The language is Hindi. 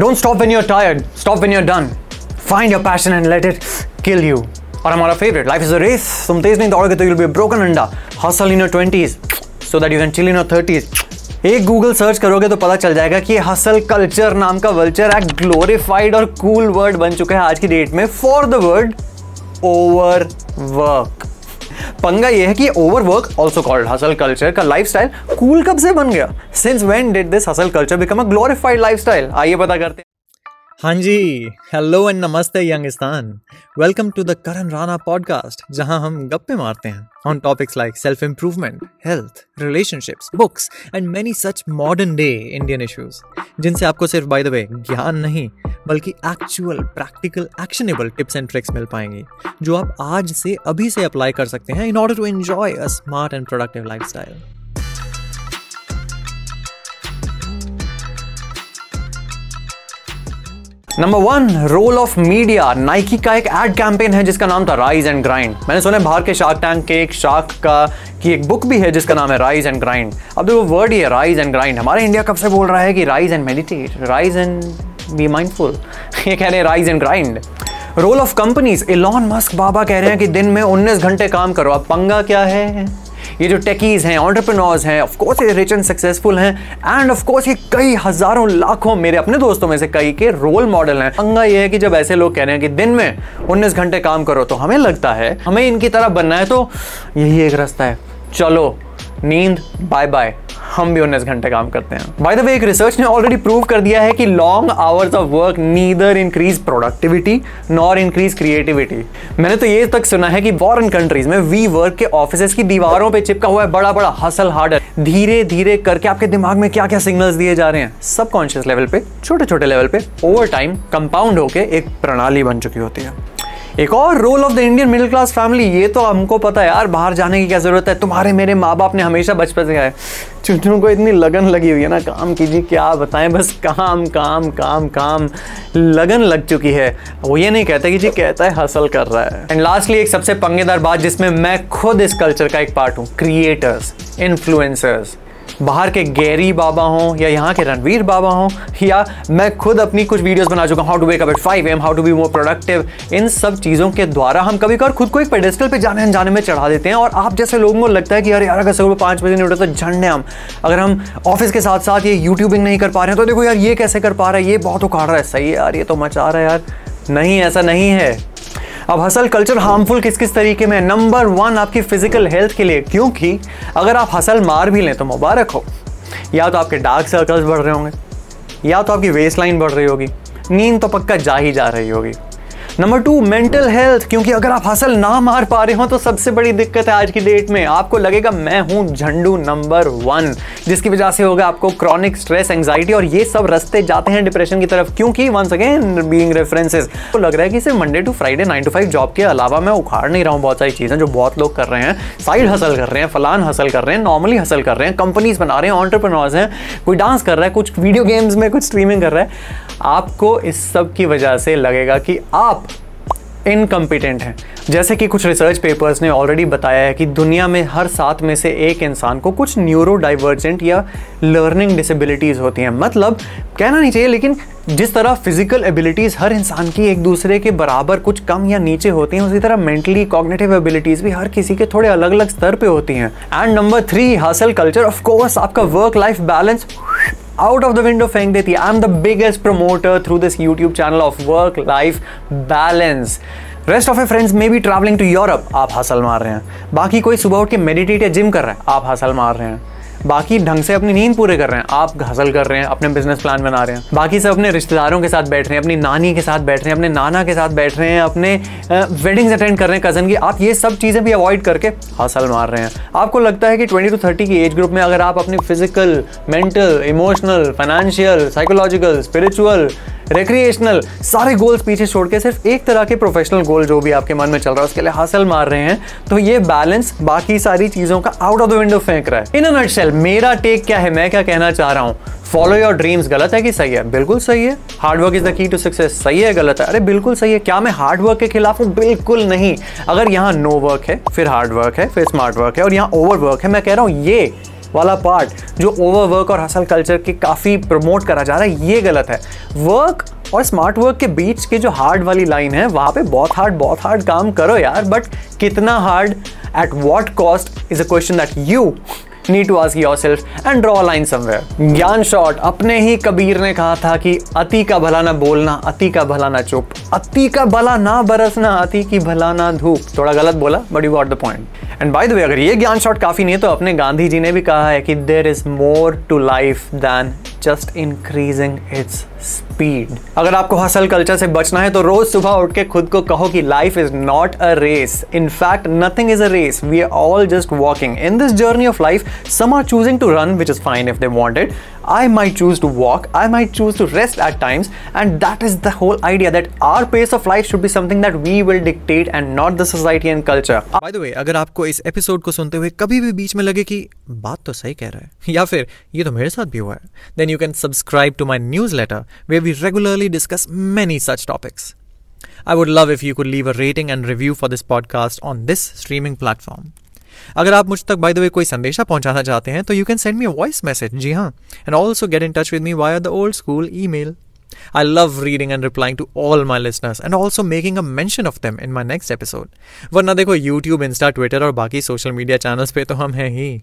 Don't stop when you are tired stop when you are done find your passion and let it kill you और हमारा favourite life is a race तुम तेज नहीं दौड़ोगे तो यू बी ब्रोकन अंडा. Hustle in your 20s so that you can chill in your 30s एक गूगल सर्च करोगे तो पता चल जाएगा कि हसल कल्चर नाम का वल्चर एक ग्लोरिफाइड और कूल cool वर्ड बन चुका है आज की डेट में. For the word over work पंगा ये है कि over work also called hustle culture का लाइफ स्टाइल कूल कब से बन गया? Since when did this hustle culture become a glorified lifestyle आइए पता करते हैं। हाँ जी हेलो एंड नमस्ते, Youngistan. Welcome to the Karan Rana podcast जहाँ हम गप्पे मारते हैं on topics like self improvement health relationships books and many such modern day Indian issues जिनसे आपको सिर्फ़ बाय द वे ज्ञान नहीं, बल्कि actual practical actionable tips and tricks मिल पाएँगी, जो आप आज से अभी से अप्लाई कर सकते हैं in order to enjoy a smart and productive life number one role of media Nike का एक एड कैंपेन है जिसका नाम था राइज एंड ग्राइंड मैंने सुना बाहर के शार्क टैंक के एक शार्क का की एक बुक भी है जिसका नाम है राइज एंड ग्राइंड अब देखो वर्ड ही है राइज एंड ग्राइंड हमारे इंडिया कब से बोल रहा है कि rise and meditate rise and be mindful ये कह रहे हैं rise and grind role of companies Elon Musk बाबा कह रहे हैं कि दिन में 19 घंटे काम करो। अब पंगा क्या है? ये जो टेकीज हैं ऑन्टरप्रनोर्स हैं ऑफकोर्स ये रिच एंड सक्सेसफुल हैं एंड ऑफकोर्स ये कई हज़ारों लाखों मेरे अपने दोस्तों में से कई के रोल मॉडल हैं। पंगा ये है कि जब ऐसे लोग कह रहे हैं कि दिन में उन्नीस घंटे काम करो तो हमें लगता है, हमें इनकी तरह बनना है तो यही एक रास्ता है। चलो नींद बाय बाय हम भी उन्नीस घंटे काम करते हैं। बाय द वे एक रिसर्च ने ऑलरेडी प्रूव कर दिया है कि long hours of work neither increase productivity nor increase creativity मैंने तो ये तक सुना है कि फॉरेन कंट्रीज़ में वी वर्क के ऑफ़िस की दीवारों पे चिपका हुआ है बड़ा बड़ा हसल हार्डर धीरे धीरे करके आपके दिमाग में क्या क्या सिग्नल्स दिए जा रहे हैं? सबकॉन्शियस लेवल पे छोटे छोटे लेवल पे ओवर टाइम कंपाउंड होकर एक प्रणाली बन चुकी होती है। एक और role of the Indian middle class family ये तो हमको पता है। यार, बाहर जाने की क्या ज़रूरत है? तुम्हारे मेरे माँ बाप ने हमेशा बचपन से कहा चुनचुनों को इतनी लगन लगी हुई है ना? काम कीजिए, क्या बताएँ? बस काम काम काम काम। लगन लग चुकी है। वो ये नहीं कहता कि जी कहता है हसल कर रहा है। एंड लास्टली एक सबसे पंगेदार बात जिसमें मैं खुद इस कल्चर का एक पार्ट हूँ। क्रिएटर्स इन्फ्लुएंसर्स बाहर के गैरी बाबा हों या यहाँ के रणवीर बाबा हों, या मैं खुद अपनी कुछ वीडियोस बना चुका हूँ how to wake up eight AM how to be more productive इन सब चीज़ों के द्वारा हम कभी कभार खुद को एक पेडेस्टल पे जाने, अनजाने में चढ़ा देते हैं और आप जैसे लोगों को लगता है कि यार यार, अगर सुबह पाँच बजे नहीं उठे तो झंडे हम। अगर हम ऑफ़िस के साथ साथ ये यूट्यूबिंग नहीं कर पा रहे हैं तो देखो यार, ये कैसे कर पा रहा है? ये बहुत उखाड़ रहा है। सही यार, ये तो मचा रहा है यार। नहीं, ऐसा नहीं है। अब हसल कल्चर हार्मफुल किस किस तरीके में? नंबर वन आपकी फ़िज़िकल हेल्थ के लिए, क्योंकि अगर आप हसल मार भी लें तो मुबारक हो। या तो आपके डार्क सर्कल्स बढ़ रहे होंगे, या तो आपकी वेस्ट लाइन बढ़ रही होगी, नींद तो पक्का जा ही जा रही होगी। नंबर टू मेंटल हेल्थ क्योंकि अगर आप हासिल ना मार पा रहे हो तो सबसे बड़ी दिक्कत है आज की डेट में। आपको लगेगा, मैं हूँ झंडू नंबर वन जिसकी वजह से होगा आपको क्रॉनिक स्ट्रेस एंजाइटी और ये सब रस्ते जाते हैं डिप्रेशन की तरफ़, क्योंकि वंस अगेन बीइंग रेफरेंसेस तो लग रहा है कि सिर्फ़ Monday to Friday nine to five job के अलावा मैं उखाड़ नहीं रहा हूँ बहुत सारी चीज़ें जो बहुत लोग कर रहे हैं। साइड हसल कर रहे हैं, फलान हसल कर रहे हैं नॉर्मली हसल कर रहे हैं कंपनीज़ बना रहे हैं ऑन्टरप्रनोर्स हैं, कोई डांस कर रहा है, कुछ वीडियो गेम्स में, कुछ स्ट्रीमिंग कर रहा है। आपको इस सब की वजह से लगेगा कि आप इनकम्पिटेंट हैं। जैसे कि कुछ रिसर्च पेपर्स ने ऑलरेडी बताया है कि दुनिया में हर सात में से एक इंसान को कुछ न्यूरो डाइवर्जेंट या लर्निंग डिसेबिलिटीज़ होती हैं। मतलब कहना नहीं चाहिए, लेकिन जिस तरह फ़िज़िकल एबिलिटीज़ हर इंसान की एक दूसरे के बराबर कुछ कम या नीचे होती हैं, उसी तरह मेंटली कॉग्निटिव एबिलिटीज़ भी हर किसी के थोड़े अलग अलग स्तर पे होती हैं। And number three hustle culture of course आपका work life balance out of the window फेंक देती है I am the biggest promoter through this YouTube channel of work life balance rest of a friends may be travelling to Europe आप हासिल मार रहे हैं। बाकी कोई सुबह उठ के मेडिटेट या जिम कर रहे हैं, आप हासिल मार रहे हैं। बाकी ढंग से अपनी नींद पूरे कर रहे हैं। आप हासिल कर रहे हैं, अपने बिज़नेस प्लान बना रहे हैं। बाकी सब अपने रिश्तेदारों के साथ बैठ रहे हैं, अपनी नानी के साथ बैठ रहे हैं, अपने नाना के साथ बैठ रहे हैं, अपने वेडिंग्स अटेंड कर रहे हैं कज़न की। आप ये सब चीज़ें भी अवॉइड करके हासिल मार रहे हैं। आपको लगता है कि ट्वेंटी टू थर्टी की एज ग्रुप में अगर आप अपनी physical mental emotional financial psychological spiritual recreational सारे गोल्स पीछे छोड़ के सिर्फ़ एक तरह के प्रोफेशनल गोल जो भी आपके मन में चल रहा है, उसके लिए हासिल मार रहे हैं। तो ये बैलेंस बाकी सारी चीज़ों का आउट ऑफ़ द विंडो फेंक रहा है। इन अ नटशेल मेरा टेक क्या है? मैं क्या कहना चाह रहा हूँ? फॉलो योर ड्रीम्स गलत है कि सही है? बिल्कुल सही है। Hard work is the key to success सही है, गलत है? अरे बिल्कुल सही है। क्या मैं हार्ड वर्क के खिलाफ हूँ? बिल्कुल नहीं। अगर यहाँ नो वर्क है, फिर हार्ड वर्क है, फिर स्मार्ट वर्क है, और यहाँ ओवर वर्क है, मैं कह रहा हूँ, ये वाला पार्ट जो ओवर वर्क और हसल कल्चर के काफ़ी प्रमोट करा जा रहा है, ये गलत है। वर्क और स्मार्ट वर्क के बीच के जो हार्ड वाली लाइन है, वहाँ पे बहुत हार्ड बहुत हार्ड काम करो यार बट कितना hard at what cost is a question that you need to ask yourself and draw line somewhere ज्ञान शॉर्ट अपने ही कबीर ने कहा था कि अति का भला ना बोलना, अति का भला ना चुप। अति का भला ना बरसना, अति की भला ना धूप। थोड़ा गलत बोला but you got the point and by the way अगर ये ज्ञान शॉट काफ़ी नहीं है तो अपने गांधी जी ने भी कहा है कि there is more to life than just increasing its speed अगर आपको हसल कल्चर से बचना है तो रोज सुबह उठ के खुद को कहो कि life is not a race in fact nothing is a race we are all just walking in this journey of life some are choosing to run which is fine if they wanted I might choose to walk, I might choose to rest at times, and that is the whole idea that our pace of life should be something that we will dictate and not the society and culture. By the way, अगर आपको इस एपिसोड को सुनते हुए कभी भी बीच में लगे कि बात तो सही कह रहा है या फिर ये तो मेरे साथ भी हुआ है then you can subscribe to my newsletter where we regularly discuss many such topics I would love if you could leave a rating and review for this podcast on this streaming platform. अगर आप मुझ तक बाय द वे कोई संदेशा पहुंचाना चाहते हैं तो you can send me voice message जी हाँ and also get in touch with me via the old school email I love reading and replying to all my listeners and also making a mention of them in my next episode. वरना देखो YouTube, Insta, Twitter और बाकी सोशल मीडिया चैनल्स पे तो हम हैं ही